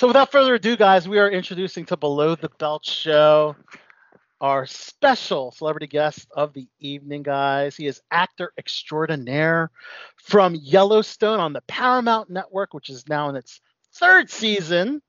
So without further ado, guys, we are introducing to Below the Belt show our special celebrity guest of the evening, guys. He is actor extraordinaire from Yellowstone on the Paramount Network, which is now in its third season.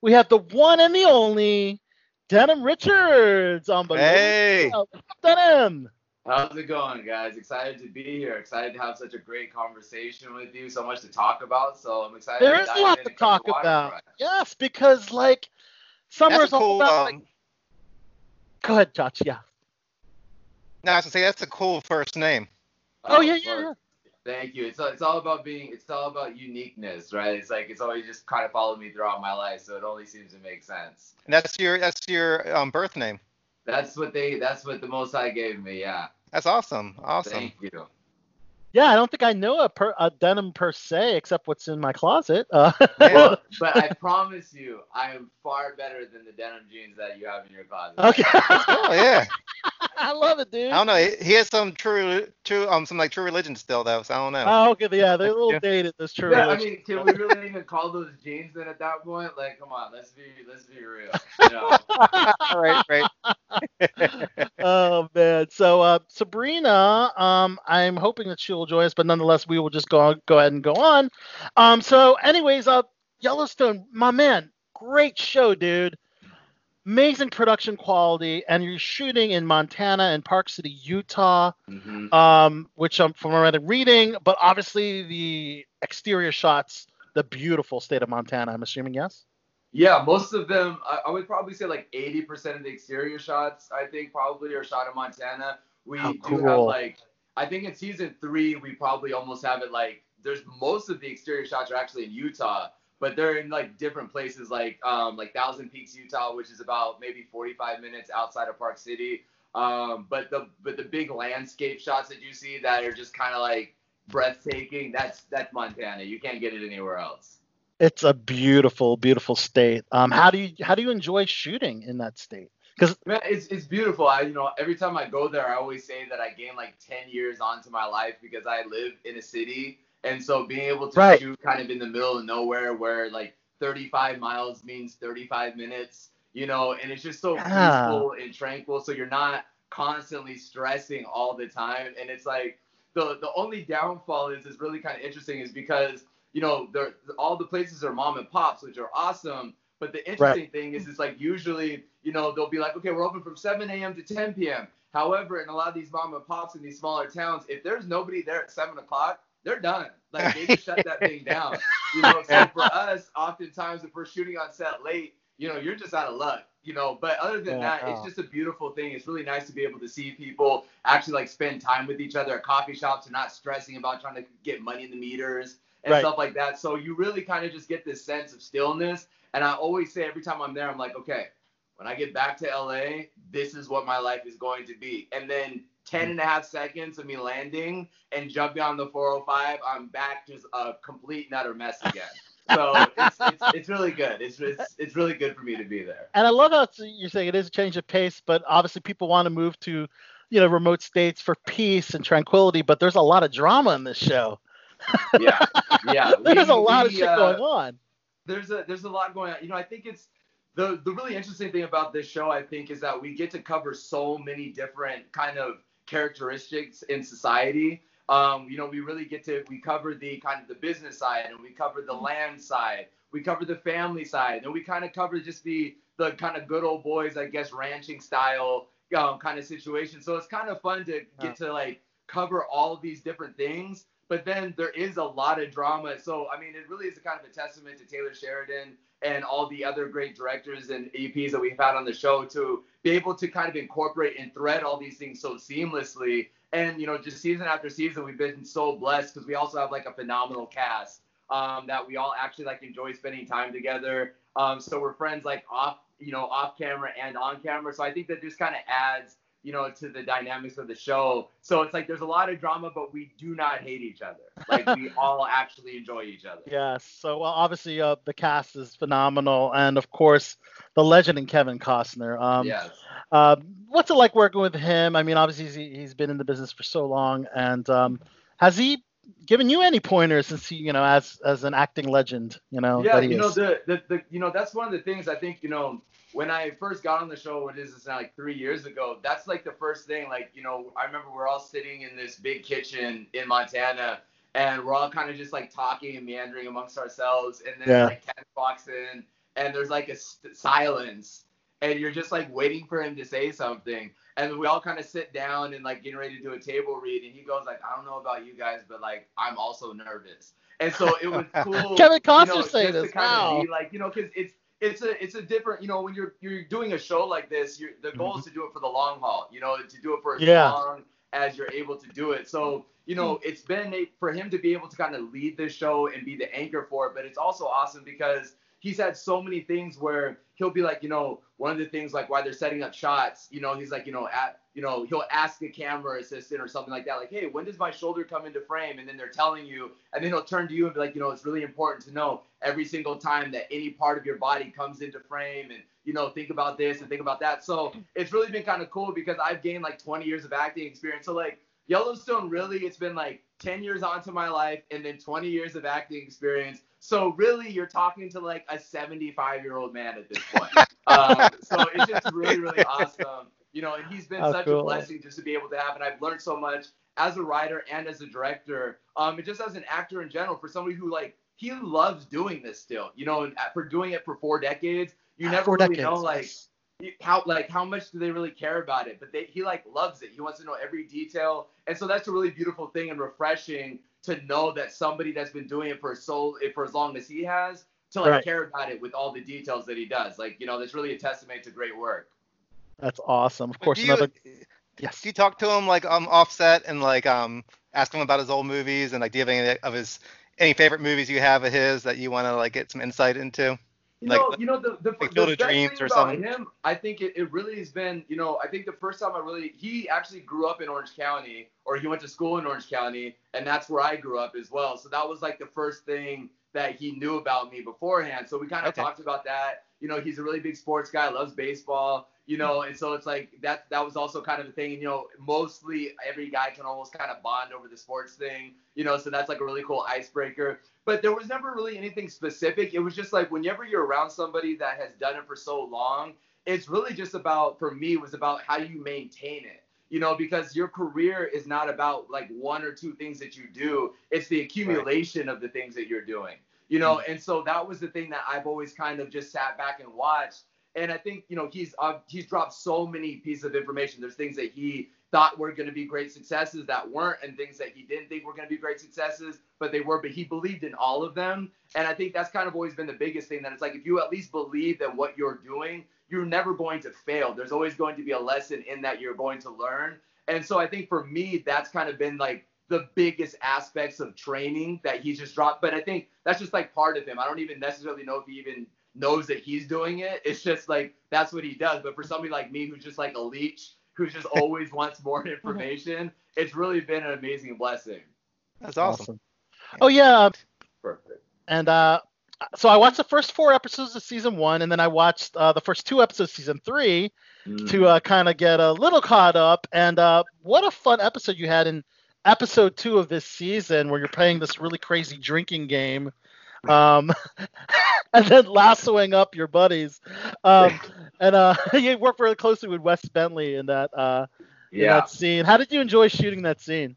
We have the one and the only Denim Richards on Below Hey. the Belt. Denham. How's it going, guys? Excited to be here. Excited to have such a great conversation with you. So much to talk about. So I'm excited. There is a lot to talk about. waterfront. Yes, because like summer's That's a all cool. about. like, Um, go ahead, Josh. Yeah. no, I was gonna say that's a cool first name. Oh, yeah, of yeah, course. Thank you. It's it's all about being. It's all about uniqueness, right? It's like it's always just kind of followed me throughout my life, so it only seems to make sense. And that's your that's your um, birth name. That's what they. That's what the Most High gave me. Yeah. That's awesome. Awesome. Thank you. Yeah, I don't think I know a, per, a denim per se, except what's in my closet. Uh, Yeah. But I promise you, I am far better than the denim jeans that you have in your closet. okay. Oh yeah. I love it, dude. I don't know. He, he has some true true um some like true religion still though. So I don't know. Oh, okay, yeah, they're a little Yeah. dated. This true Yeah, I mean, can we really even call those jeans then at that point? Like, come on, let's be let's be real. You know? right, right. oh man. So uh, Sabrina, um, I'm hoping that she will join us, but nonetheless, we will just go go ahead and go on. Um, so, anyways, uh, Yellowstone, my man, great show, dude. Amazing production quality, and you're shooting in Montana and Park City, Utah. Mhm. um, which I'm from I'm reading, but obviously the exterior shots, the beautiful state of Montana. I'm assuming yes. Yeah, most of them, I, I would probably say like 80% of the exterior shots, I think probably are shot in Montana. We How do have like, I think in season three, we probably almost have it like, there's most of the exterior shots are actually in Utah, but they're in like different places like, um, like Thousand Peaks, Utah, which is about maybe 45 minutes outside of Park City. Um, but the, but the big landscape shots that you see that are just kind of like breathtaking, that's, that's Montana. You can't get it anywhere else. It's a beautiful, beautiful state. Um, how do you how do you enjoy shooting in that state? Because Man, it's it's beautiful. I you know every time I go there, I always say that I gain like ten years onto my life because I live in a city, and so being able to Right. shoot kind of in the middle of nowhere, where like 35 miles means 35 minutes, you know, and it's just so Yeah. peaceful and tranquil. So you're not constantly stressing all the time, and it's like the the only downfall is is really kind of interesting is because you know they're all the places are mom and pops, which are awesome. But the interesting thing is, it's like usually, you know, they'll be like, okay, we're open from 7 a.m. to 10 p.m. However, in a lot of these mom and pops in these smaller towns, if there's nobody there at 7 o'clock, they're done. Like they just shut that thing down. You know, so for us, oftentimes if we're shooting on set late, you know, you're just out of luck. You know, but other than Yeah, that, it's oh. just a beautiful thing. It's really nice to be able to see people actually like spend time with each other at coffee shops and not stressing about trying to get money in the meters and Right. stuff like that. So you really kind of just get this sense of stillness. And I always say every time I'm there, I'm like, okay, when I get back to LA, this is what my life is going to be. And then 10 and a half seconds of me landing and jumping on the 405, I'm back just a complete and utter mess again. So it's, it's, it's really good. It's, it's, it's really good for me to be there. and I love how you're saying it is a change of pace, but obviously people want to move to, you know, remote states for peace and tranquility. But there's a lot of drama in this show. Yeah. Yeah. there's We- a lot of shit uh, going on. there's a there's a lot going on. You know, I think it's the the really interesting thing about this show. I think is that we get to cover so many different kind of characteristics in society. Um, you know, we really get to we cover the kind of the business side, and we cover the land side, we cover the family side, and we kind of cover just the the kind of good old boys, I guess, ranching style um, kind of situation. So it's kind of fun to get to like cover all these different things but then there is a lot of drama. So I mean, it really is a kind of a testament to Taylor Sheridan and all the other great directors and EPs that we've had on the show to be able to kind of incorporate and thread all these things so seamlessly. And you know, just season after season, we've been so blessed because we also have like a phenomenal cast um, that we all actually like enjoy spending time together. Um, so we're friends like off, you know, off camera and on camera. So I think that just kind of adds you know, to the dynamics of the show. So it's like there's a lot of drama, but we do not hate each other. Like we all actually enjoy each other. Yes. So well, obviously uh, the cast is phenomenal, and of course the legend in Kevin Costner. Um, yes. uh, what's it like working with him? I mean, obviously he's, he's been in the business for so long, and um, has he given you any pointers since he, you know, as as an acting legend, you know. Yeah, that he you know the, the the you know that's one of the things I think you know when I first got on the show, what is this now like three years ago? That's like the first thing. Like you know, I remember we're all sitting in this big kitchen in Montana, and we're all kind of just like talking and meandering amongst ourselves, and then Yeah. like Ken walks in, and there's like a st- silence, and you're just like waiting for him to say something. And we all kind of sit down and like getting ready to do a table read, and he goes like, "I don't know about you guys, but like I'm also nervous." And so it was cool. Kevin you know, Costner saying this. to kind Wow. be like, you know, because it's it's a it's a different, you know, when you're you're doing a show like this, you're, the goal is to do it for the long haul, you know, to do it for as Mm-hmm. Yeah. long as you're able to do it. So you know, it's been a, for him to be able to kind of lead this show and be the anchor for it, but it's also awesome because he's had so many things where he'll be like, you know, one of the things like why they're setting up shots, you know, he's like, you know, at you know, he'll ask a camera assistant or something like that, like, hey, when does my shoulder come into frame? And then they're telling you, and then he'll turn to you and be like, you know, it's really important to know every single time that any part of your body comes into frame and you know, think about this and think about that. So it's really been kind of cool because I've gained like 20 years of acting experience. So like Yellowstone really it's been like 10 years onto my life and then 20 years of acting experience. So really you're talking to like a 75 year old man at this point. um, so it's just really, really awesome. You know, and he's been How such cool. a blessing just to be able to have, and I've learned so much as a writer and as a director, um, and just as an actor in general, for somebody who like he loves doing this still, you know, and for doing it for four decades, you never Four really decades, know like yes. How like how much do they really care about it but they, he like loves it he wants to know every detail and so that's a really beautiful thing and refreshing to know that somebody that's been doing it for so for as long as he has to like Right. care about it with all the details that he does like you know that's really a testament to great work That's awesome. Of course, do you, another. Yes. do you talk to him like um offset and like um ask him about his old movies and like do you have any of his any favorite movies you have of his that you want to like get some insight into? You Like- know, you know the the, like the of Dreams thing or about something? him, I think it, it really has been, you know, I think the first time I really he actually grew up in Orange County or he went to school in Orange County and that's where I grew up as well. So that was like the first thing that he knew about me beforehand. So we kind of Okay. talked about that. You know, he's a really big sports guy, loves baseball, you know, and so it's like that that was also kind of the thing, you know, mostly every guy can almost kind of bond over the sports thing, you know, so that's like a really cool icebreaker but there was never really anything specific. It was just like whenever you're around somebody that has done it for so long, it's really just about for me was about how you maintain it. You know, because your career is not about like one or two things that you do. It's the accumulation of the things that you're doing. You know, mm. and so that was the thing that I've always kind of just sat back and watched. And I think you know he's uh, he's dropped so many pieces of information. There's things that he thought were going to be great successes that weren't, and things that he didn't think were going to be great successes, but they were. But he believed in all of them, and I think that's kind of always been the biggest thing. That it's like if you at least believe that what you're doing, you're never going to fail. There's always going to be a lesson in that you're going to learn. And so I think for me, that's kind of been like the biggest aspects of training that he's just dropped. But I think that's just like part of him. I don't even necessarily know if he even knows that he's doing it. It's just like that's what he does. But for somebody like me who's just like a leech, who just always wants more information, it's really been an amazing blessing. That's awesome. Oh yeah, Perfect. and uh, so I watched the first four episodes of season one, and then I watched uh, the first two episodes of season three to uh, kind of get a little caught up. And uh, what a fun episode you had in episode two of this season, where you're playing this really crazy drinking game, um, and then lassoing up your buddies. Um, and uh, you work really closely with Wes Bentley in that uh, in yeah. that scene. How did you enjoy shooting that scene?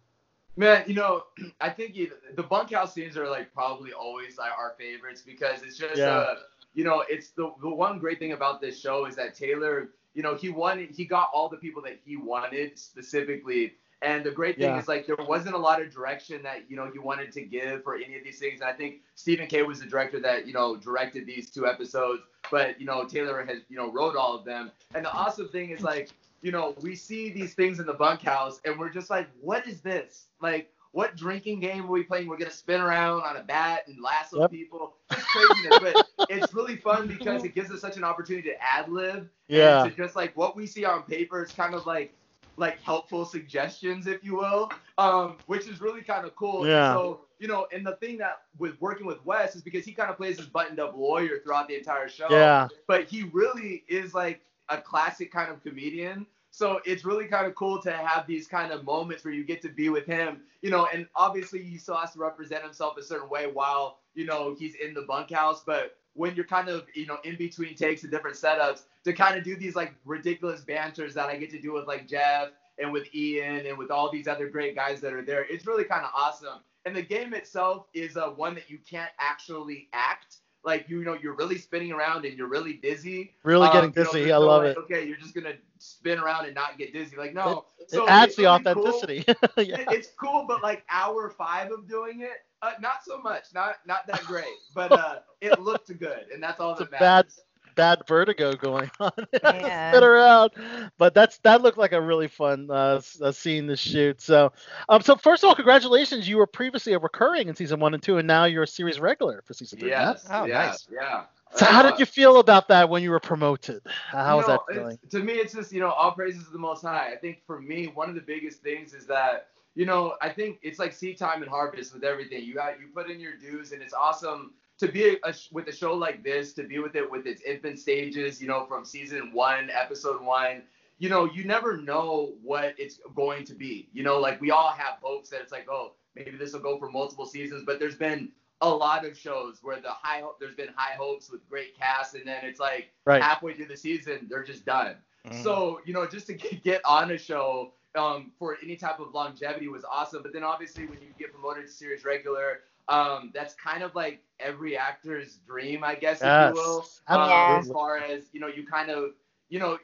Man, you know, I think you, the bunkhouse scenes are like probably always like, our favorites because it's just, Yeah. uh, you know, it's the, the one great thing about this show is that Taylor, you know, he wanted, he got all the people that he wanted specifically. And the great thing Yeah. is like there wasn't a lot of direction that you know he wanted to give for any of these things. And I think Stephen Kay was the director that you know directed these two episodes, but you know Taylor has you know wrote all of them. And the awesome thing is like you know, we see these things in the bunkhouse and we're just like, what is this? Like, what drinking game are we playing? We're gonna spin around on a bat and lasso Yep. people. Just craziness, but it's really fun because it gives us such an opportunity to ad lib. Yeah. And to just like what we see on paper, it's kind of like like helpful suggestions, if you will, um, which is really kind of cool. Yeah. So you know, and the thing that with working with Wes is because he kind of plays this buttoned up lawyer throughout the entire show Yeah. but he really is like a classic kind of comedian. So it's really kind of cool to have these kind of moments where you get to be with him, you know, and obviously he still has to represent himself a certain way while, you know, he's in the bunkhouse. But when you're kind of, you know, in between takes and different setups, to kind of do these like ridiculous banters that I get to do with like Jeff and with Ian and with all these other great guys that are there, it's really kind of awesome. And the game itself is uh, one that you can't actually act like you know you're really spinning around and you're really dizzy. Really getting um, dizzy. Know, I love it. Okay, you're just gonna spin around and not get dizzy. Like no, it, so it adds the authenticity. Cool. yeah. it, it's cool, but like hour five of doing it, uh, not so much. Not not that great, but uh, it looked good, and that's all it's that matters. Bad bad vertigo going on. Yeah. Spin around, but that's that looked like a really fun uh, uh, scene to shoot. So, um, so first of all, congratulations! You were previously a recurring in season one and two, and now you're a series regular for season three. Yes, oh, yes, nice. yeah. So, how did you feel about that when you were promoted? How was that feeling? To me, it's just you know all praises to the Most High. I think for me, one of the biggest things is that you know I think it's like seed time and harvest with everything. You got you put in your dues, and it's awesome to be a, with a show like this, to be with it with its infant stages, you know, from season one, episode one, you know, you never know what it's going to be. You know, like we all have hopes that it's like, oh, maybe this will go for multiple seasons, but there's been a lot of shows where the high there's been high hopes with great cast, and then it's like right. halfway through the season they're just done. Mm-hmm. So you know, just to get on a show um, for any type of longevity was awesome. But then obviously when you get promoted to series regular, um, that's kind of like every actor's dream, I guess, yes. if you will. Um, as far as you know, you kind of, you know,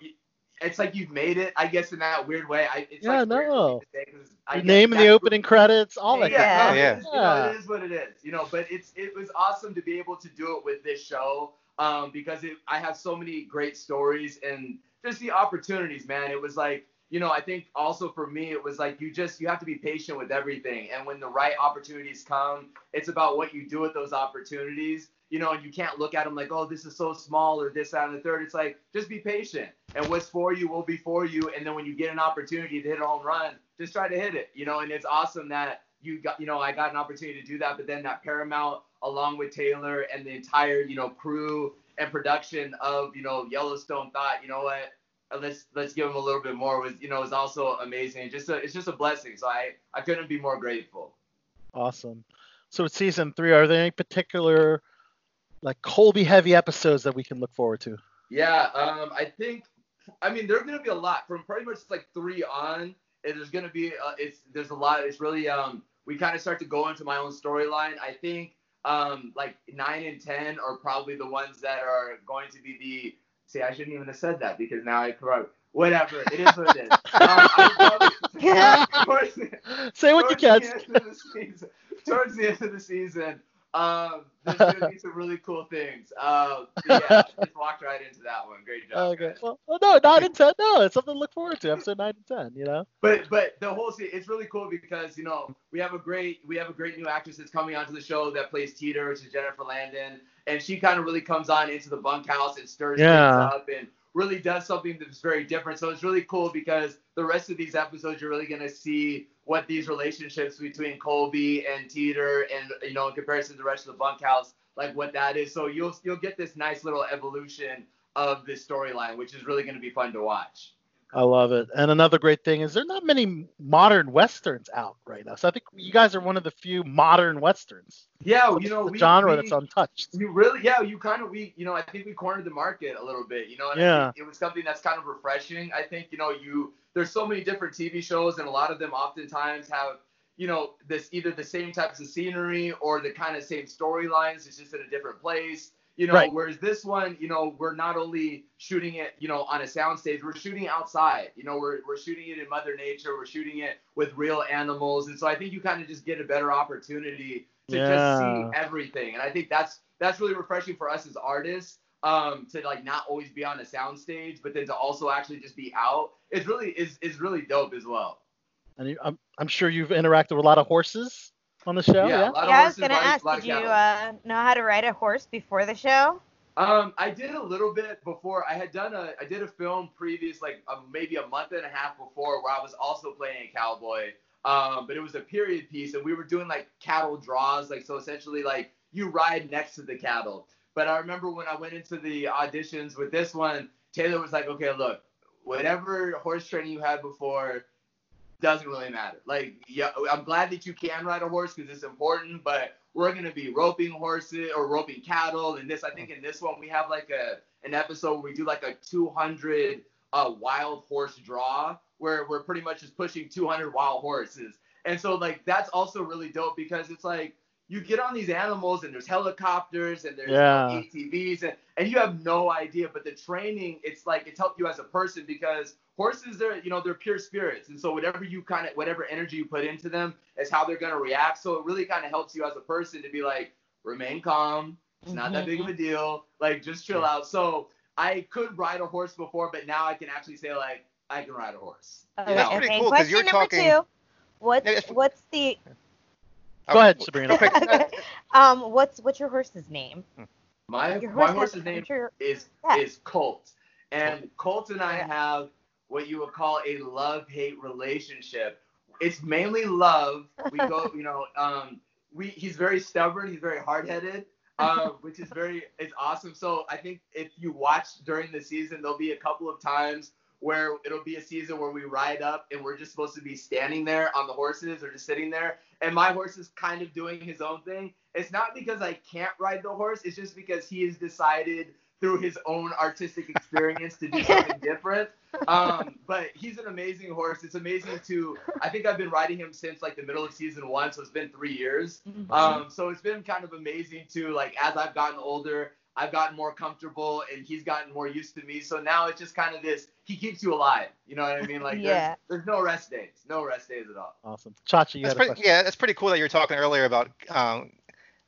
it's like you've made it, I guess, in that weird way. I, it's yeah, like no. Your name in the opening credits, all that. Yeah, yeah. yeah. you know, it is what it is, you know. But it's it was awesome to be able to do it with this show, um, because it, I have so many great stories and just the opportunities, man. It was like you know, I think also for me, it was like you just you have to be patient with everything, and when the right opportunities come, it's about what you do with those opportunities. You know, and you can't look at them like, oh, this is so small or this, that, and the third. It's like just be patient, and what's for you will be for you. And then when you get an opportunity to hit a home run, just try to hit it. You know, and it's awesome that you got, you know, I got an opportunity to do that. But then that Paramount, along with Taylor and the entire, you know, crew and production of, you know, Yellowstone, thought, you know what let's let's give him a little bit more was you know was also amazing. Just a, it's just a blessing. So I I couldn't be more grateful. Awesome. So with season three, are there any particular like Colby heavy episodes that we can look forward to? Yeah, um, I think I mean there's gonna be a lot from pretty much like three on. There's gonna be uh, it's there's a lot. It's really um we kind of start to go into my own storyline. I think um like nine and ten are probably the ones that are going to be the See, I shouldn't even have said that because now I corrupt. Whatever. It is what it is. um, towards, Say what you can. towards the end of the season, um, there's gonna be some really cool things. Um, yeah, just walked right into that one. Great job. Okay. Well, well, no, nine and ten. No, it's something to look forward to. Episode nine and ten. You know. But but the whole scene, it's really cool because you know we have a great we have a great new actress that's coming onto the show that plays Teeter, which is Jennifer Landon and she kind of really comes on into the bunkhouse and stirs yeah. things up and really does something that's very different. So it's really cool because the rest of these episodes, you're really going to see what these relationships between Colby and Teeter and, you know, in comparison to the rest of the bunkhouse, like what that is. So you'll, you'll get this nice little evolution of this storyline, which is really going to be fun to watch. I love it. And another great thing is there are not many modern westerns out right now. So I think you guys are one of the few modern westerns. Yeah, you know, the we, genre we, that's untouched. You really, yeah, you kind of we, you know, I think we cornered the market a little bit. You know, yeah. it was something that's kind of refreshing. I think you know, you there's so many different TV shows, and a lot of them oftentimes have you know this either the same types of scenery or the kind of same storylines. It's just in a different place you know, right. whereas this one, you know, we're not only shooting it, you know, on a soundstage, we're shooting outside. You know, we're, we're shooting it in Mother Nature, we're shooting it with real animals, and so I think you kind of just get a better opportunity to yeah. just see everything, and I think that's that's really refreshing for us as artists. Um, to like not always be on a soundstage, but then to also actually just be out, it's really is is really dope as well. And I'm I'm sure you've interacted with a lot of horses on the show? Yeah, yeah? yeah I was gonna ask, did you uh, know how to ride a horse before the show? Um, I did a little bit before. I had done a, I did a film previous, like uh, maybe a month and a half before, where I was also playing a cowboy. Um, but it was a period piece, and we were doing like cattle draws, like so essentially like you ride next to the cattle. But I remember when I went into the auditions with this one, Taylor was like, okay, look, whatever horse training you had before doesn't really matter. Like, yeah, I'm glad that you can ride a horse because it's important, but we're gonna be roping horses or roping cattle. And this, I think, in this one we have like a an episode where we do like a 200 uh, wild horse draw where we're pretty much just pushing 200 wild horses. And so like that's also really dope because it's like you get on these animals and there's helicopters and there's yeah. ATVs and, and you have no idea. But the training, it's like it's helped you as a person because horses, they're you know they're pure spirits, and so whatever you kind of whatever energy you put into them is how they're gonna react. So it really kind of helps you as a person to be like remain calm. It's not that big of a mm-hmm. deal. Like just chill out. So I could ride a horse before, but now I can actually say like I can ride a horse. Okay, yeah, pretty cool because you're talking. Two, what's what's the Go ahead, Sabrina. um, what's what's your horse's name? My your horse my horse's name is yeah. is Colt, and Colt and I have what you would call a love hate relationship. It's mainly love. We go, you know, um, we he's very stubborn. He's very hard headed. Um, which is very it's awesome. So I think if you watch during the season, there'll be a couple of times where it'll be a season where we ride up and we're just supposed to be standing there on the horses or just sitting there. And my horse is kind of doing his own thing. It's not because I can't ride the horse, it's just because he has decided through his own artistic experience to do something different. Um, but he's an amazing horse. It's amazing to, I think I've been riding him since like the middle of season one. So it's been three years. Mm-hmm. Um, so it's been kind of amazing to like, as I've gotten older, I've gotten more comfortable and he's gotten more used to me. So now it's just kind of this, he keeps you alive. You know what I mean? Like yeah. there's, there's no rest days, no rest days at all. Awesome. Chachi, you that's pretty, Yeah, that's pretty cool that you were talking earlier about, um,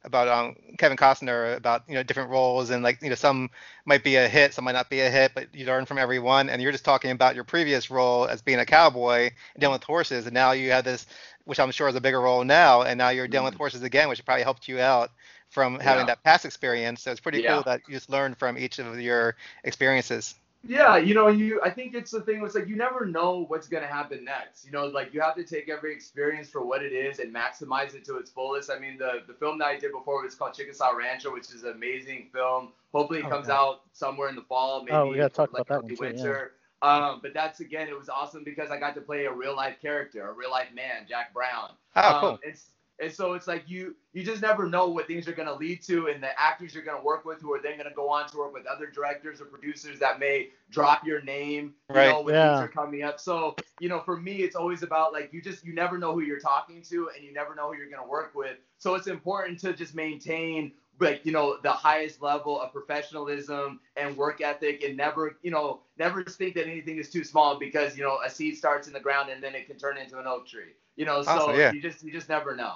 about um, Kevin Costner about you know different roles and like you know some might be a hit, some might not be a hit, but you learn from every one. And you're just talking about your previous role as being a cowboy and dealing with horses, and now you have this, which I'm sure is a bigger role now, and now you're dealing mm-hmm. with horses again, which probably helped you out from having yeah. that past experience. So it's pretty yeah. cool that you just learned from each of your experiences. Yeah, you know, you I think it's the thing it's like you never know what's gonna happen next. You know, like you have to take every experience for what it is and maximize it to its fullest. I mean, the the film that I did before was called Chickasaw Rancher, which is an amazing film. Hopefully, it oh, comes out somewhere in the fall, maybe oh, we gotta talk like about that one winter. Too, yeah. Um, but that's again, it was awesome because I got to play a real life character, a real life man, Jack Brown. Oh, um, cool. It's and so it's like you you just never know what things are going to lead to, and the actors you're going to work with who are then going to go on to work with other directors or producers that may drop your name, you right. know, when yeah. things are coming up. So you know, for me, it's always about like you just you never know who you're talking to, and you never know who you're going to work with. So it's important to just maintain like you know the highest level of professionalism and work ethic and never you know never think that anything is too small because you know a seed starts in the ground and then it can turn into an oak tree you know, so yeah. you just you just never know.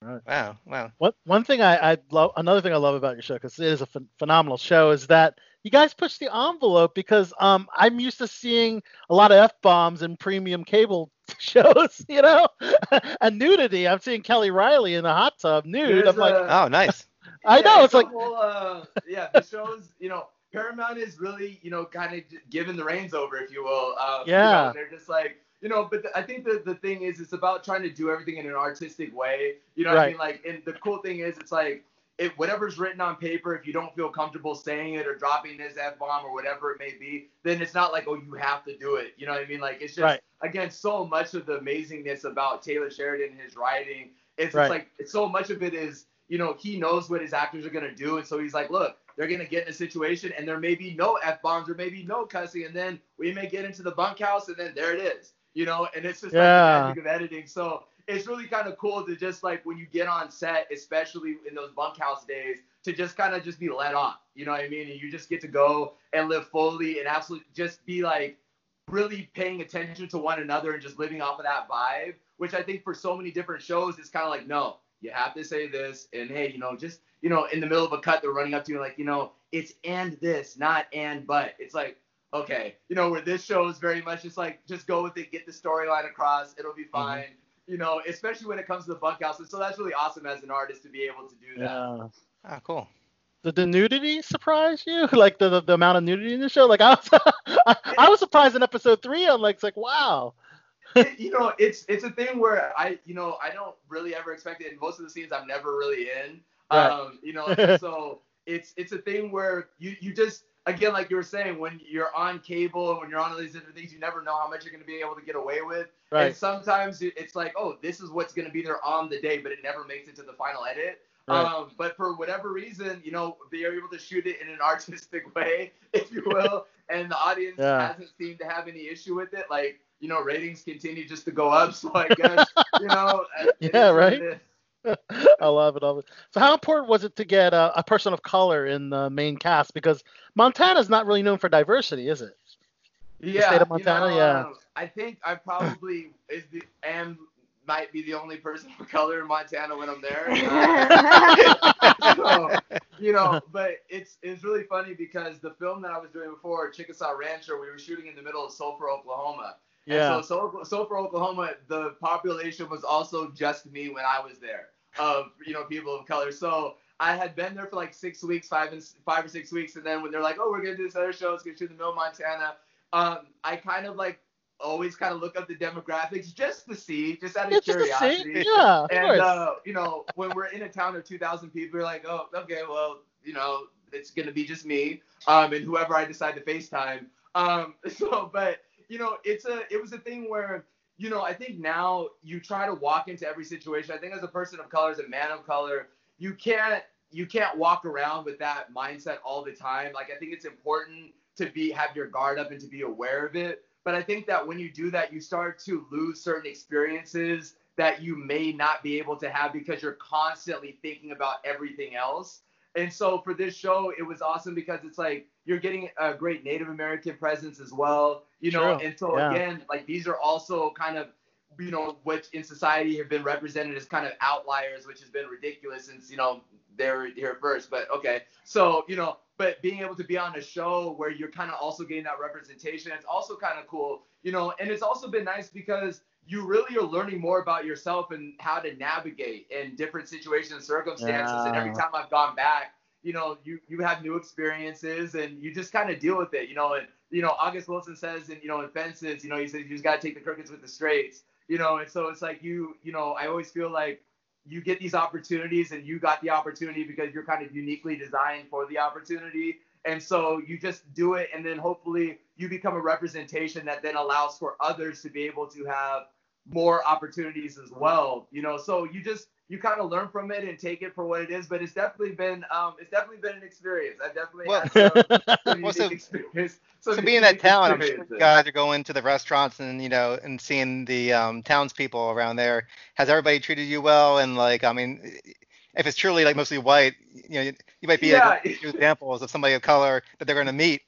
Right. Wow, wow. One one thing I, I love, another thing I love about your show because it is a ph- phenomenal show is that you guys push the envelope because um I'm used to seeing a lot of f bombs in premium cable shows, you know, and nudity. I'm seeing Kelly Reilly in a hot tub nude. There's I'm like, oh, nice. I yeah, know it's like, whole, uh, yeah, the shows, you know, Paramount is really, you know, kind of giving the reins over, if you will. Um, yeah. You know, they're just like you know, but the, I think the, the thing is, it's about trying to do everything in an artistic way. You know right. I mean? Like, and the cool thing is, it's like, if whatever's written on paper, if you don't feel comfortable saying it or dropping this F bomb or whatever it may be, then it's not like, oh, you have to do it. You know what I mean? Like, it's just, right. again, so much of the amazingness about Taylor Sheridan and his writing, it's, right. it's like, it's so much of it is, you know, he knows what his actors are going to do. And so he's like, look, they're going to get in a situation and there may be no F bombs or maybe no cussing. And then we may get into the bunkhouse and then there it is you know, and it's just yeah. like the magic of editing. So it's really kind of cool to just like when you get on set, especially in those bunkhouse days, to just kind of just be let off. You know what I mean? And you just get to go and live fully and absolutely just be like really paying attention to one another and just living off of that vibe, which I think for so many different shows, it's kind of like, no, you have to say this. And hey, you know, just, you know, in the middle of a cut, they're running up to you like, you know, it's and this, not and but. It's like, okay, you know, where this show is very much just like just go with it, get the storyline across, it'll be mm-hmm. fine. Mm-hmm. You know, especially when it comes to the bunkhouse. And so that's really awesome as an artist to be able to do that. Yeah. Ah, cool. Did the nudity surprise you? Like the, the, the amount of nudity in the show? Like I was, I, I, was surprised in episode three. I'm like, it's like wow. It, you know, it's it's a thing where I, you know, I don't really ever expect it. In most of the scenes, I'm never really in. Right. Um, you know, so it's it's a thing where you you just again like you were saying when you're on cable and when you're on all these different things you never know how much you're going to be able to get away with right. and sometimes it's like oh this is what's going to be there on the day but it never makes it to the final edit right. um, but for whatever reason you know they're able to shoot it in an artistic way if you will and the audience yeah. hasn't seemed to have any issue with it like you know ratings continue just to go up so i guess you know yeah right I love it, I love it. So, how important was it to get a, a, person of color in the main cast? Because Montana's not really known for diversity, is it? Yeah, the state of Montana. You know, yeah. Um, I think I probably is the am might be the only person of color in Montana when I'm there. so, you know, but it's it's really funny because the film that I was doing before, Chickasaw Rancher, we were shooting in the middle of Sulphur, Oklahoma. Yeah. And so, so Sulphur, Oklahoma, the population was also just me when I was there of you know people of color. So I had been there for like six weeks, five and five or six weeks, and then when they're like, oh, we're gonna do this other show, it's gonna shoot in the middle of Montana. Um, I kind of like always kind of look up the demographics just to see, just out of it's curiosity. Yeah, and uh, you know, when we're in a town of 2,000 people, we're like, oh, okay, well, you know, it's gonna be just me, um, and whoever I decide to FaceTime. Um, so, but you know, it's a, it was a thing where you know, I think now you try to walk into every situation. I think as a person of color, as a man of color, you can't you can't walk around with that mindset all the time. Like I think it's important to be have your guard up and to be aware of it. But I think that when you do that, you start to lose certain experiences that you may not be able to have because you're constantly thinking about everything else. And so for this show, it was awesome because it's like you're getting a great Native American presence as well, you know. True. And so yeah. again, like these are also kind of, you know, which in society have been represented as kind of outliers, which has been ridiculous since you know they're here first. But okay, so you know, but being able to be on a show where you're kind of also getting that representation, it's also kind of cool, you know. And it's also been nice because you really are learning more about yourself and how to navigate in different situations and circumstances. Yeah. And every time I've gone back, you know, you you have new experiences and you just kind of deal with it, you know. And you know, August Wilson says, and you know, in fences, you know, he says you just got to take the crookeds with the straights, you know. And so it's like you, you know, I always feel like you get these opportunities and you got the opportunity because you're kind of uniquely designed for the opportunity. And so you just do it, and then hopefully you become a representation that then allows for others to be able to have more opportunities as well. You know, so you just you kind of learn from it and take it for what it is. But it's definitely been um, it's definitely been an experience. I've definitely well, had some, well, so, experience. so being in that town, I'm sure guys are going to the restaurants and you know and seeing the um, townspeople around there. Has everybody treated you well? And like, I mean, if it's truly like mostly white, you know, you might be yeah. like examples of somebody of color that they're going to meet.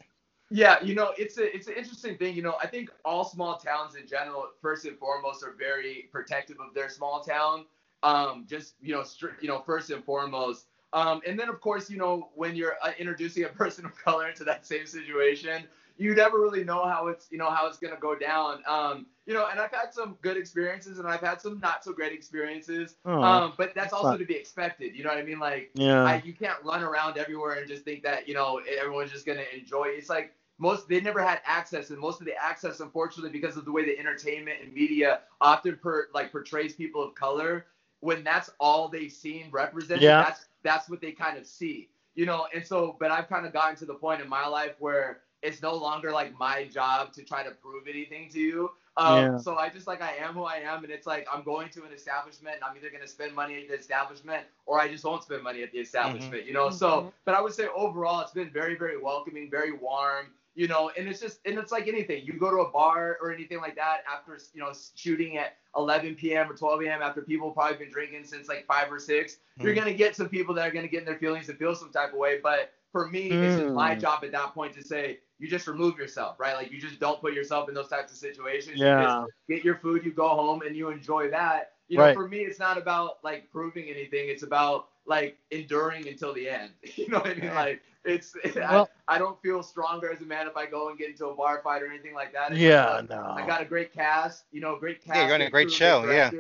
Yeah, you know, it's a it's an interesting thing. You know, I think all small towns in general, first and foremost, are very protective of their small town. Um, just you know, stri- you know, first and foremost. Um, and then of course, you know, when you're uh, introducing a person of color into that same situation, you never really know how it's you know how it's gonna go down. Um, you know, and I've had some good experiences and I've had some not so great experiences. Oh, um, but that's also to be expected. You know what I mean? Like, yeah. I, you can't run around everywhere and just think that you know everyone's just gonna enjoy. It's like most they never had access and most of the access unfortunately because of the way the entertainment and media often per like portrays people of color when that's all they've seen represented, yeah. that's that's what they kind of see. You know, and so but I've kind of gotten to the point in my life where it's no longer like my job to try to prove anything to you. Um, yeah. So I just like I am who I am, and it's like I'm going to an establishment, and I'm either gonna spend money at the establishment or I just won't spend money at the establishment. Mm-hmm. You know, mm-hmm. so but I would say overall it's been very very welcoming, very warm you know and it's just and it's like anything you go to a bar or anything like that after you know shooting at 11 p.m or 12 a.m after people probably been drinking since like five or 6 mm. you're gonna get some people that are gonna get in their feelings and feel some type of way but for me mm. it's just my hmm. job at that point to say you just remove yourself right like you just don't put yourself in those types of situations yeah. you get your food you go home and you enjoy that you know right. for me it's not about like proving anything it's about like enduring until the end you know what i mean like it's well, I, I, don't feel stronger as a man if I go and get into a bar fight or anything like that. It's yeah, like, no. I got a great cast, you know, great cast. Yeah, you're running a great show. Yeah.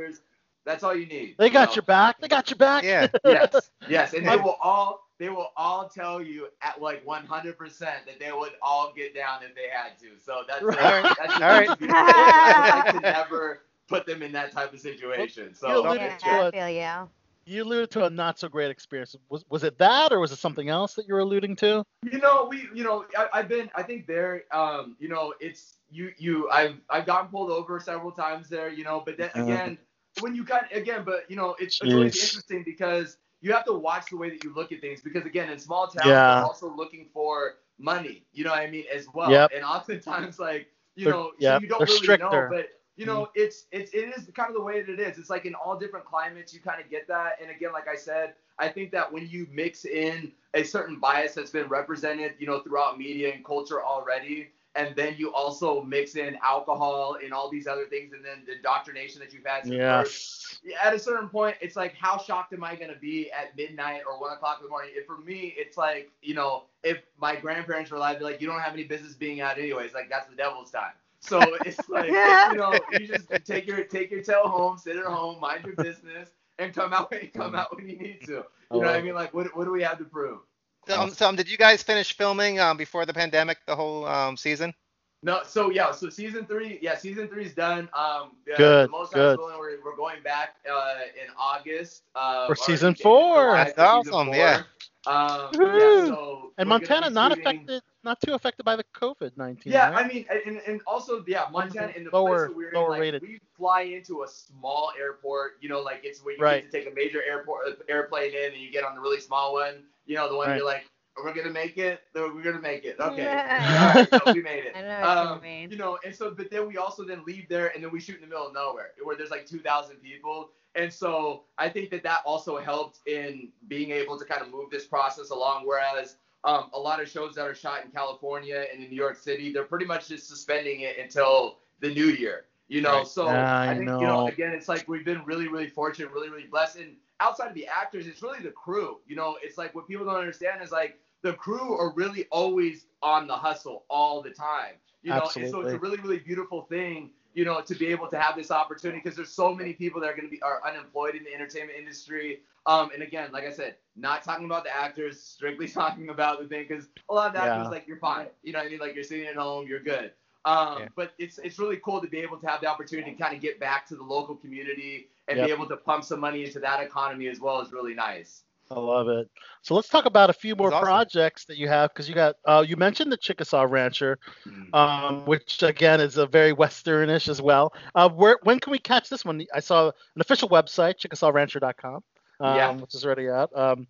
That's all you need. They you got know? your back. They got your back. Yeah. yes. Yes, and they will all they will all tell you at like 100% that they would all get down if they had to. So that's right. A, that's all right. I like to never put them in that type of situation. So yeah, I feel you. You alluded to a not so great experience. Was was it that, or was it something else that you were alluding to? You know, we, you know, I, have been, I think there, um, you know, it's you, you, I've, I've gotten pulled over several times there, you know, but then uh-huh. again, uh, when you kind of, again, but you know, it's, it's always interesting because you have to watch the way that you look at things because again, in small towns, yeah. they're also looking for money, you know what I mean, as well. Yep. And oftentimes, like, you know, yep. you don't they're really stricter. know, but you know, mm-hmm. it's it's it is kind of the way that it is. It's like in all different climates, you kind of get that. And again, like I said, I think that when you mix in a certain bias that's been represented, you know, throughout media and culture already, and then you also mix in alcohol and all these other things, and then the indoctrination that you've had. Yes. At a certain point, it's like, how shocked am I gonna be at midnight or one o'clock in the morning? If for me, it's like, you know, if my grandparents were alive, like, you don't have any business being out anyways. Like that's the devil's time. So it's like, you know, you just take your take your tail home, sit at home, mind your business, and come out when come out when you need to. You know what I mean? Like, what what do we have to prove? Um, so, um, did you guys finish filming um, before the pandemic, the whole um, season? No, so yeah, so season three, yeah, season three is done. Um, good, most good. We're, we're going back uh, in August. Uh, For season four. That's awesome, four. yeah. Um, yeah, so and Montana not affected, not too affected by the COVID nineteen. Yeah, right? I mean, and, and also yeah, Montana in the lower, place that we're in, like, rated. we fly into a small airport. You know, like it's where you right. get to take a major airport uh, airplane in, and you get on the really small one. You know, the one right. you're like, we're gonna make it. We're gonna make it. Okay. Yeah. All right, so we made it. I know what um, you mean. You know, and so, but then we also then leave there, and then we shoot in the middle of nowhere, where there's like 2,000 people, and so I think that that also helped in being able to kind of move this process along. Whereas um, a lot of shows that are shot in California and in New York City, they're pretty much just suspending it until the new year. You know, right. so I, I think know. you know again, it's like we've been really, really fortunate, really, really blessed. And outside of the actors, it's really the crew. You know, it's like what people don't understand is like the crew are really always on the hustle all the time. You know, Absolutely. and so it's a really, really beautiful thing you know, to be able to have this opportunity because there's so many people that are going to be are unemployed in the entertainment industry. Um, and again, like I said, not talking about the actors, strictly talking about the thing because a lot of the actors, like you're fine, you know, what I mean, like you're sitting at home, you're good. Um, yeah. But it's it's really cool to be able to have the opportunity to kind of get back to the local community and yep. be able to pump some money into that economy as well is really nice. I love it. So let's talk about a few more awesome. projects that you have because you got uh, you mentioned the Chickasaw Rancher, mm. um, which again is a very westernish as well. Uh, where when can we catch this one? I saw an official website, ChickasawRancher.com, um, yeah. which is already out. Um,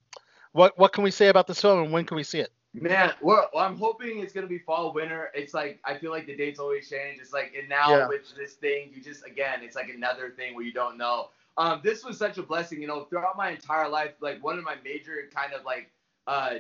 what what can we say about this film and when can we see it? Man, well, I'm hoping it's gonna be fall winter. It's like I feel like the dates always change. It's like and now yeah. with this thing, you just again, it's like another thing where you don't know um, this was such a blessing. You know, throughout my entire life, like one of my major kind of like uh,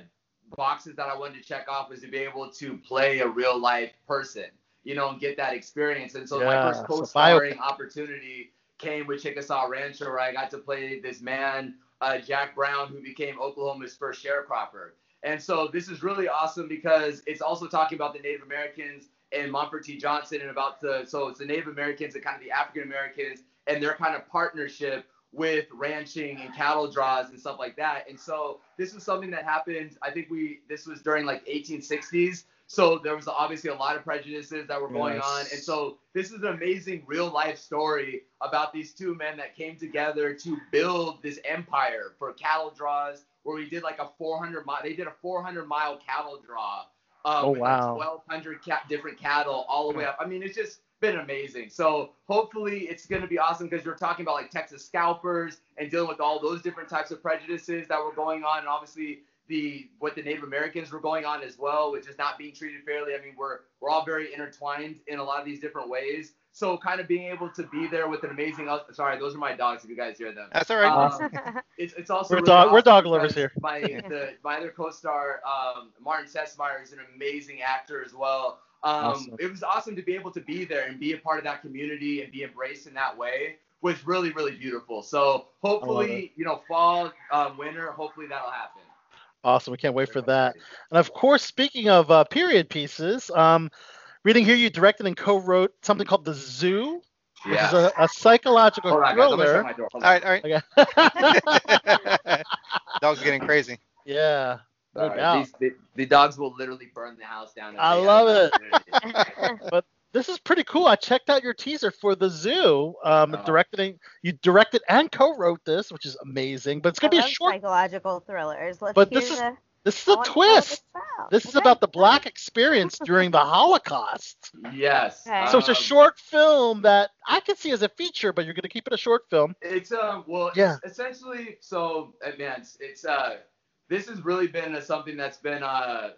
boxes that I wanted to check off was to be able to play a real life person, you know, and get that experience. And so yeah, my first co-starring opportunity came with Chickasaw Rancher, where I got to play this man, uh, Jack Brown, who became Oklahoma's first sharecropper. And so this is really awesome because it's also talking about the Native Americans and Montford T. Johnson and about the so it's the Native Americans and kind of the African Americans and their kind of partnership with ranching and cattle draws and stuff like that. And so this is something that happened. I think we this was during like 1860s. So there was obviously a lot of prejudices that were going yes. on. And so this is an amazing real life story about these two men that came together to build this empire for cattle draws where we did like a 400 mile they did a 400 mile cattle draw um, oh wow. Like 1200 different cattle all the way up. I mean, it's just been amazing. So hopefully it's going to be awesome because you're talking about like Texas scalpers and dealing with all those different types of prejudices that were going on, and obviously the what the Native Americans were going on as well, which is not being treated fairly. I mean, we're we're all very intertwined in a lot of these different ways. So kind of being able to be there with an amazing. Sorry, those are my dogs. If you guys hear them. That's all right. Um, it's, it's also we're really dog awesome we're dog lovers here. My the, my other co-star um, Martin Sensmeier is an amazing actor as well. Um, awesome. It was awesome to be able to be there and be a part of that community and be embraced in that way was really, really beautiful. So hopefully, you know, fall, um, winter, hopefully that'll happen. Awesome. We can't wait for that. And of course, speaking of uh, period pieces, um, reading here, you directed and co-wrote something called The Zoo, which yeah. is a, a psychological on, thriller. All right, all right. Okay. Dog's getting crazy. Yeah. No These, the, the, dogs will literally burn the house down. I love it. but this is pretty cool. I checked out your teaser for the zoo. Um, oh. directed, you directed and co-wrote this, which is amazing. But it's gonna I be a short psychological thrillers. Let's but this is the... this is a twist. This is about the black experience during the Holocaust. Yes. Okay. So it's a um, short film that I can see as a feature, but you're gonna keep it a short film. It's um well yeah. essentially so uh, man it's, it's uh this has really been a, something that's been uh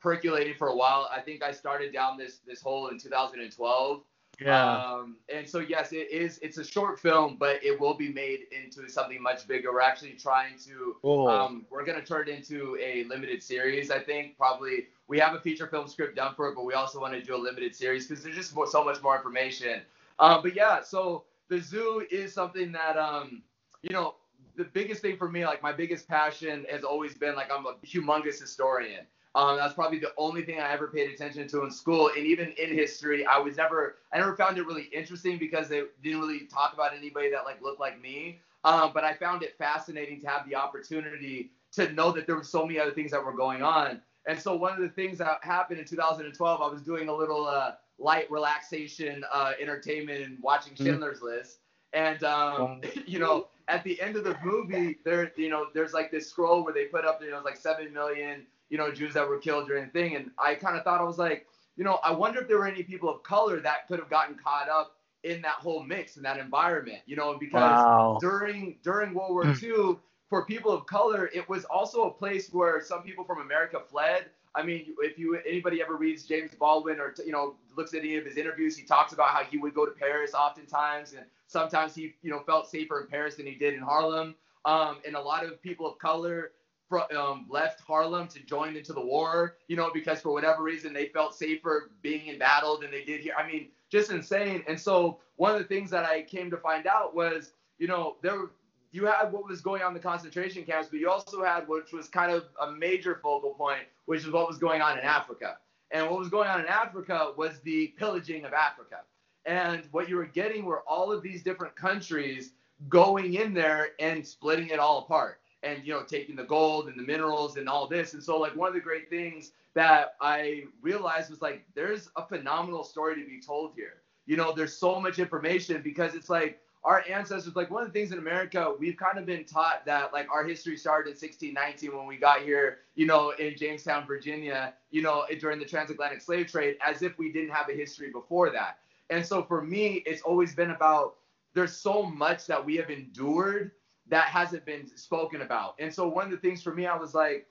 percolating for a while. I think I started down this this hole in 2012. Yeah. Um, and so yes, it is. It's a short film, but it will be made into something much bigger. We're actually trying to. Oh. Um, we're gonna turn it into a limited series. I think probably we have a feature film script done for it, but we also want to do a limited series because there's just more, so much more information. Um, but yeah, so the zoo is something that um, you know, the biggest thing for me, like my biggest passion has always been like I'm a humongous historian. Um, that's probably the only thing I ever paid attention to in school. And even in history, I was never, I never found it really interesting because they didn't really talk about anybody that like looked like me. Um, but I found it fascinating to have the opportunity to know that there were so many other things that were going on. And so one of the things that happened in 2012, I was doing a little uh, light relaxation uh, entertainment and watching mm-hmm. Schindler's mm-hmm. List. And um, you know, at the end of the movie, there, you know, there's like this scroll where they put up, you know, like seven million you know, Jews that were killed during the thing. And I kind of thought I was like, you know, I wonder if there were any people of color that could have gotten caught up in that whole mix and that environment, you know, because wow. during during World War II, hmm. for people of color, it was also a place where some people from America fled. I mean, if you anybody ever reads James Baldwin or you know looks at any of his interviews, he talks about how he would go to Paris oftentimes, and sometimes he you know felt safer in Paris than he did in Harlem. Um, and a lot of people of color um, left Harlem to join into the war, you know, because for whatever reason they felt safer being in battle than they did here. I mean, just insane. And so one of the things that I came to find out was, you know, there you had what was going on in the concentration camps, but you also had which was kind of a major focal point, which is what was going on in Africa. And what was going on in Africa was the pillaging of Africa. And what you were getting were all of these different countries going in there and splitting it all apart and you know taking the gold and the minerals and all this. And so like one of the great things that i realized was like there's a phenomenal story to be told here. You know there's so much information because it's like our ancestors like one of the things in america we've kind of been taught that like our history started in 1619 when we got here you know in jamestown virginia you know during the transatlantic slave trade as if we didn't have a history before that. And so for me it's always been about there's so much that we have endured that hasn't been spoken about. And so one of the things for me, I was like,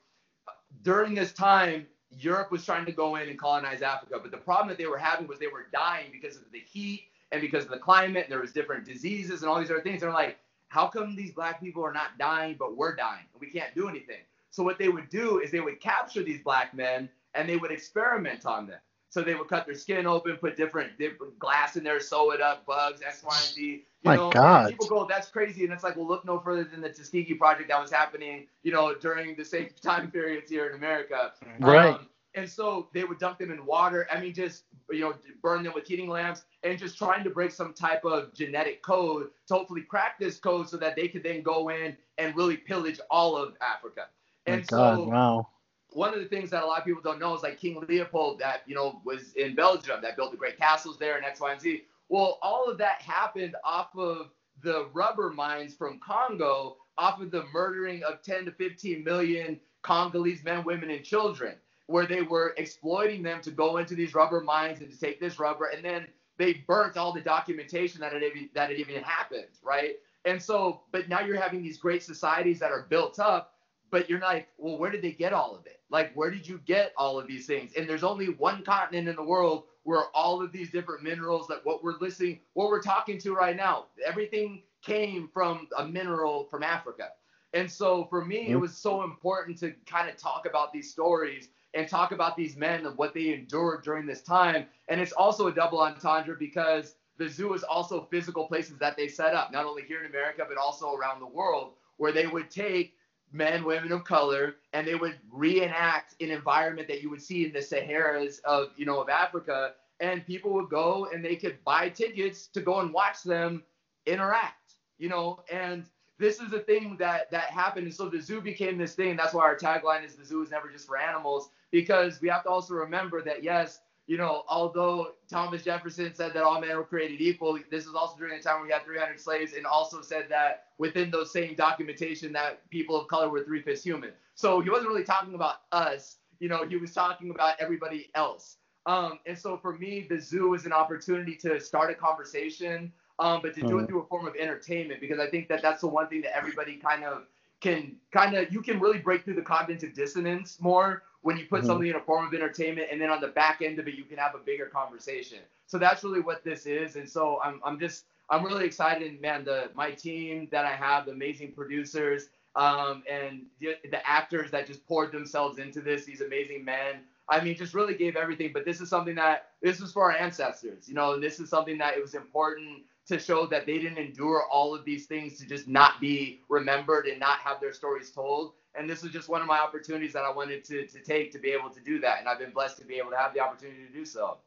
during this time, Europe was trying to go in and colonize Africa, but the problem that they were having was they were dying because of the heat and because of the climate, and there was different diseases and all these other things. They're like, how come these black people are not dying, but we're dying and we can't do anything? So what they would do is they would capture these black men and they would experiment on them. So they would cut their skin open, put different, different glass in there, sew it up, bugs, X, Y, and Z. You My know, God. People go, that's crazy. And it's like, well, look no further than the Tuskegee Project that was happening, you know, during the same time periods here in America. Right. Um, and so they would dump them in water. I mean, just, you know, burn them with heating lamps and just trying to break some type of genetic code to hopefully crack this code so that they could then go in and really pillage all of Africa. And My God, so, wow one of the things that a lot of people don't know is like King Leopold that you know was in Belgium that built the great castles there and X, Y, and Z. Well, all of that happened off of the rubber mines from Congo, off of the murdering of 10 to 15 million Congolese men, women, and children, where they were exploiting them to go into these rubber mines and to take this rubber, and then they burnt all the documentation that it even, that it even happened, right? And so, but now you're having these great societies that are built up, but you're like, well, where did they get all of it? Like, where did you get all of these things? And there's only one continent in the world where all of these different minerals, that what we're listening, what we're talking to right now, everything came from a mineral from Africa. And so for me, mm-hmm. it was so important to kind of talk about these stories and talk about these men and what they endured during this time. And it's also a double entendre because the zoo is also physical places that they set up, not only here in America, but also around the world, where they would take men, women of color, and they would reenact an environment that you would see in the Saharas of, you know, of Africa. And people would go and they could buy tickets to go and watch them interact, you know, and this is a thing that that happened. And so the zoo became this thing. That's why our tagline is the zoo is never just for animals, because we have to also remember that yes, you know, although Thomas Jefferson said that all men were created equal, this was also during the time when we had 300 slaves, and also said that within those same documentation that people of color were three fifths human. So he wasn't really talking about us. You know, he was talking about everybody else. Um, and so for me, the zoo is an opportunity to start a conversation, um, but to do it mm. through a form of entertainment because I think that that's the one thing that everybody kind of can kind of you can really break through the cognitive dissonance more when you put mm-hmm. something in a form of entertainment and then on the back end of it you can have a bigger conversation. So that's really what this is. And so i'm, I'm just i'm really excited man the my team that i have the amazing producers um, and the, the actors that just poured themselves into this these amazing men. I mean just really gave everything. But this is something that this is for our ancestors you know and this is something that it was important to show that they didn't endure all of these things to just not be remembered and not have their stories told and this was just one of my opportunities that I wanted to, to take to be able to do that. And I've been blessed to be able to have the opportunity to do so.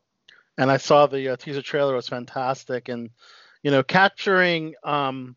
And I saw the uh, teaser trailer was fantastic, and you know, capturing um,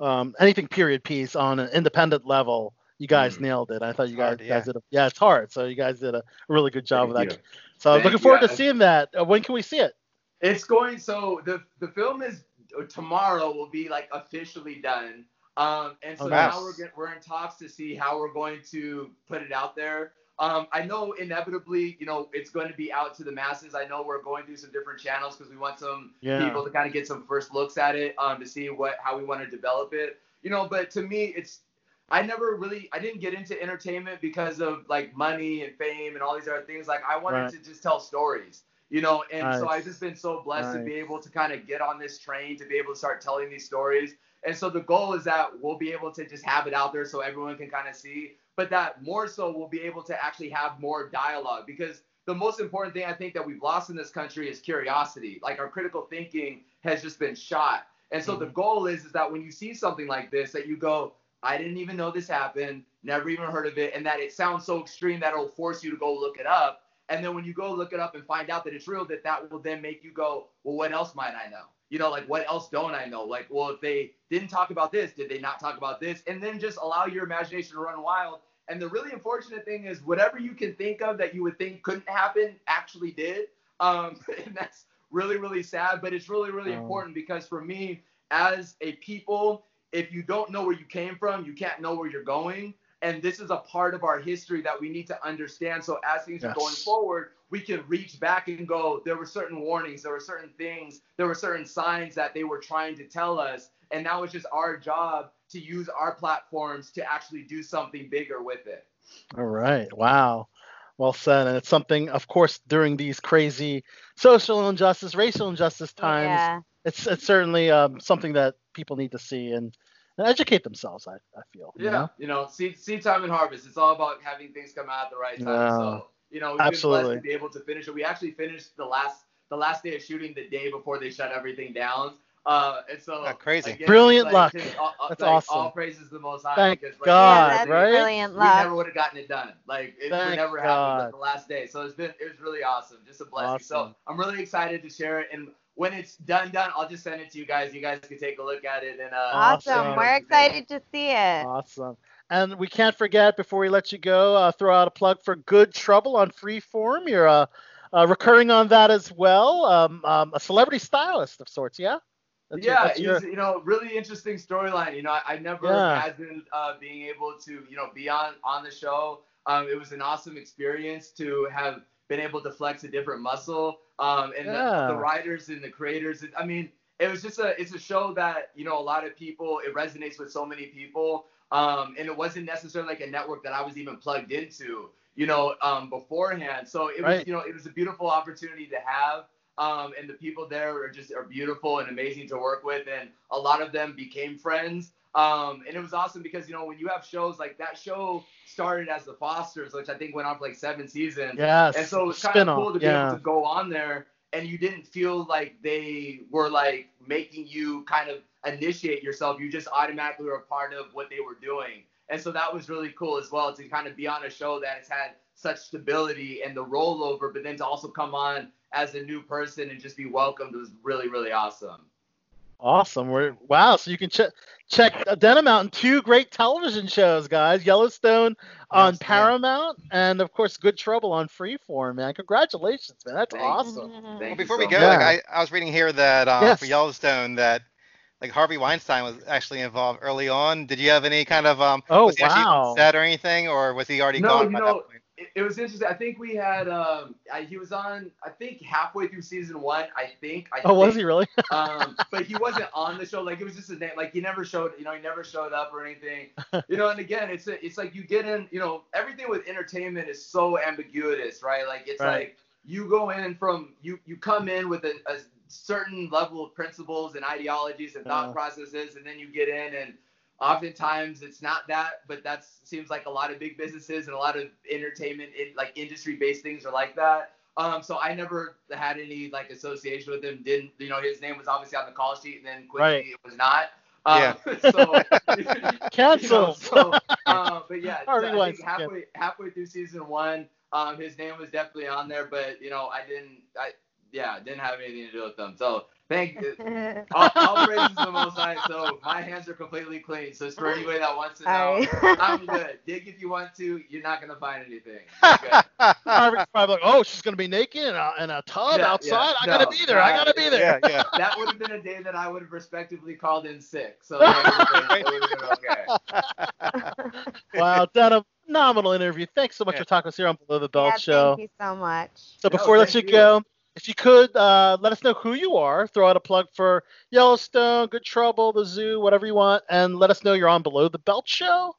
um, anything period piece on an independent level, you guys mm. nailed it. I thought you guys, hard, yeah. guys did a, yeah, it's hard. So you guys did a really good job Thank of that. You. So Thank looking forward you. to seeing that. Uh, when can we see it? It's going. So the the film is tomorrow will be like officially done. Um, and so oh, nice. now we're get, we're in talks to see how we're going to put it out there. Um, I know inevitably, you know, it's going to be out to the masses. I know we're going through some different channels because we want some yeah. people to kind of get some first looks at it um, to see what how we want to develop it. You know, but to me, it's I never really I didn't get into entertainment because of like money and fame and all these other things. Like I wanted right. to just tell stories, you know, and nice. so I've just been so blessed nice. to be able to kind of get on this train to be able to start telling these stories and so the goal is that we'll be able to just have it out there so everyone can kind of see, but that more so we'll be able to actually have more dialogue because the most important thing I think that we've lost in this country is curiosity. Like our critical thinking has just been shot. And so mm-hmm. the goal is is that when you see something like this that you go, I didn't even know this happened, never even heard of it, and that it sounds so extreme that it'll force you to go look it up. And then when you go look it up and find out that it's real, that that will then make you go, well, what else might I know? You know, like what else don't I know? Like, well, if they didn't talk about this, did they not talk about this? And then just allow your imagination to run wild. And the really unfortunate thing is, whatever you can think of that you would think couldn't happen actually did. Um, and that's really, really sad. But it's really, really um, important because for me, as a people, if you don't know where you came from, you can't know where you're going. And this is a part of our history that we need to understand. So as things yes. are going forward, we can reach back and go, there were certain warnings, there were certain things, there were certain signs that they were trying to tell us. And now it's just our job to use our platforms to actually do something bigger with it. All right. Wow. Well said. And it's something, of course, during these crazy social injustice, racial injustice times, yeah. it's it's certainly um, something that people need to see and and educate themselves. I, I feel. Yeah, you know? you know, seed, seed time and harvest. It's all about having things come out at the right time. Yeah. So you know, we've Absolutely. to be able to finish it. We actually finished the last the last day of shooting the day before they shut everything down. Uh, and so oh, crazy, again, brilliant like, luck. Just, uh, that's like, awesome. All praises the Most High. Thank because, like, God, yeah, right? Brilliant luck. We never would have gotten it done. Like it Thank never God. happened at the last day. So it's been it was really awesome, just a blessing. Awesome. So I'm really excited to share it and when it's done, done, I'll just send it to you guys. You guys can take a look at it and uh, awesome. We're excited to see it. Awesome. And we can't forget before we let you go, uh, throw out a plug for Good Trouble on Freeform. You're uh, uh, recurring on that as well. Um, um, a celebrity stylist of sorts, yeah. That's yeah, your, your... you know, really interesting storyline. You know, I, I never yeah. imagined uh, being able to, you know, be on on the show. Um, it was an awesome experience to have been able to flex a different muscle. Um, and yeah. the, the writers and the creators. I mean, it was just a it's a show that you know a lot of people it resonates with so many people. Um, and it wasn't necessarily like a network that I was even plugged into, you know, um, beforehand. So it was, you know, it was a beautiful opportunity to have. Um, and the people there are just are beautiful and amazing to work with, and a lot of them became friends. Um, and it was awesome because you know when you have shows like that show started as the Fosters, which I think went on for like seven seasons. Yes. And so it's kind of cool to be yeah. able to go on there and you didn't feel like they were like making you kind of initiate yourself. You just automatically were a part of what they were doing. And so that was really cool as well to kind of be on a show that has had such stability and the rollover, but then to also come on as a new person and just be welcomed was really, really awesome. Awesome. We're wow. So you can check check Denim out in two great television shows, guys. Yellowstone on yes, Paramount, man. and of course, Good Trouble on Freeform. Man, congratulations, man. That's Thanks. awesome. well, before we go, yeah. like, I, I was reading here that uh, yes. for Yellowstone that like Harvey Weinstein was actually involved early on. Did you have any kind of um? Oh was he wow. Set or anything, or was he already no, gone you by know, that point? it was interesting. I think we had um, I, he was on I think halfway through season one. I think. I oh, think, was he really? um, but he wasn't on the show. Like it was just his name. Like he never showed. You know, he never showed up or anything. You know, and again, it's a, it's like you get in. You know, everything with entertainment is so ambiguous, right? Like it's right. like you go in from you you come in with a, a certain level of principles and ideologies and thought uh. processes, and then you get in and oftentimes it's not that but that seems like a lot of big businesses and a lot of entertainment in, like industry based things are like that um, so I never had any like association with him. Didn't you know his name was obviously on the call sheet, and then quickly right. it was not. Um, yeah. so cancel. You know, so, uh, but yeah, I think halfway halfway through season one, um, his name was definitely on there, but you know I didn't. I yeah didn't have anything to do with them. So Thank you. all, all praises to the Most High. So my hands are completely clean. So for anybody that wants to know, I'm good. Dig if you want to. You're not gonna find anything. Harvey's probably like, oh, she's gonna be naked in a, in a tub yeah, outside. Yeah. I gotta be there. I gotta be there. Yeah, yeah. That would have been a day that I would have respectively called in sick. So that would have been okay. wow, Denim phenomenal interview. Thanks so much yeah. for talking to us here on Below the Belt yeah, Show. Thank you so much. So before no, I let you, you, go, if you could uh, let us know who you are, throw out a plug for Yellowstone, Good Trouble, the Zoo, whatever you want, and let us know you're on Below the Belt Show.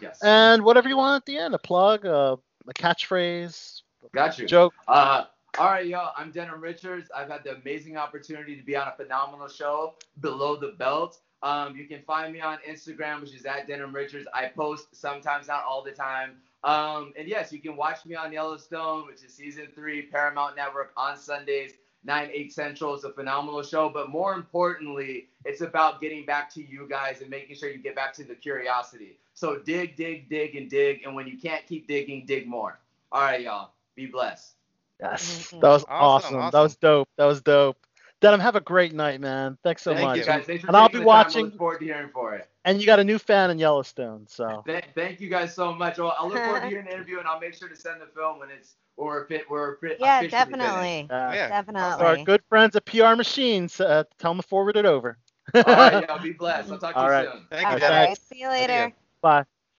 Yes. And whatever you want at the end, a plug, uh, a catchphrase, Got you. joke. Uh, all right, y'all. I'm Denim Richards. I've had the amazing opportunity to be on a phenomenal show, Below the Belt. Um, you can find me on Instagram, which is at Denim Richards. I post sometimes, not all the time. Um, and yes, you can watch me on Yellowstone, which is season three, Paramount Network on Sundays, 9, 8 Central. It's a phenomenal show. But more importantly, it's about getting back to you guys and making sure you get back to the curiosity. So dig, dig, dig, and dig. And when you can't keep digging, dig more. All right, y'all. Be blessed. Yes. That was awesome. awesome. That was dope. That was dope. Denim, have a great night, man. Thanks so thank much. You guys. Thanks for and I'll be watching. I look forward to hearing for it. And you got a new fan in Yellowstone, so. Thank, thank you guys so much. Well, I look forward to hearing the interview, and I'll make sure to send the film when it's or fit we're fit. Yeah, definitely. Uh, yeah, definitely. So our good friends at PR Machines, uh, tell them to forward it over. All right, y'all be blessed. I'll talk to All you right. soon. Thank you, okay. See you later. Bye.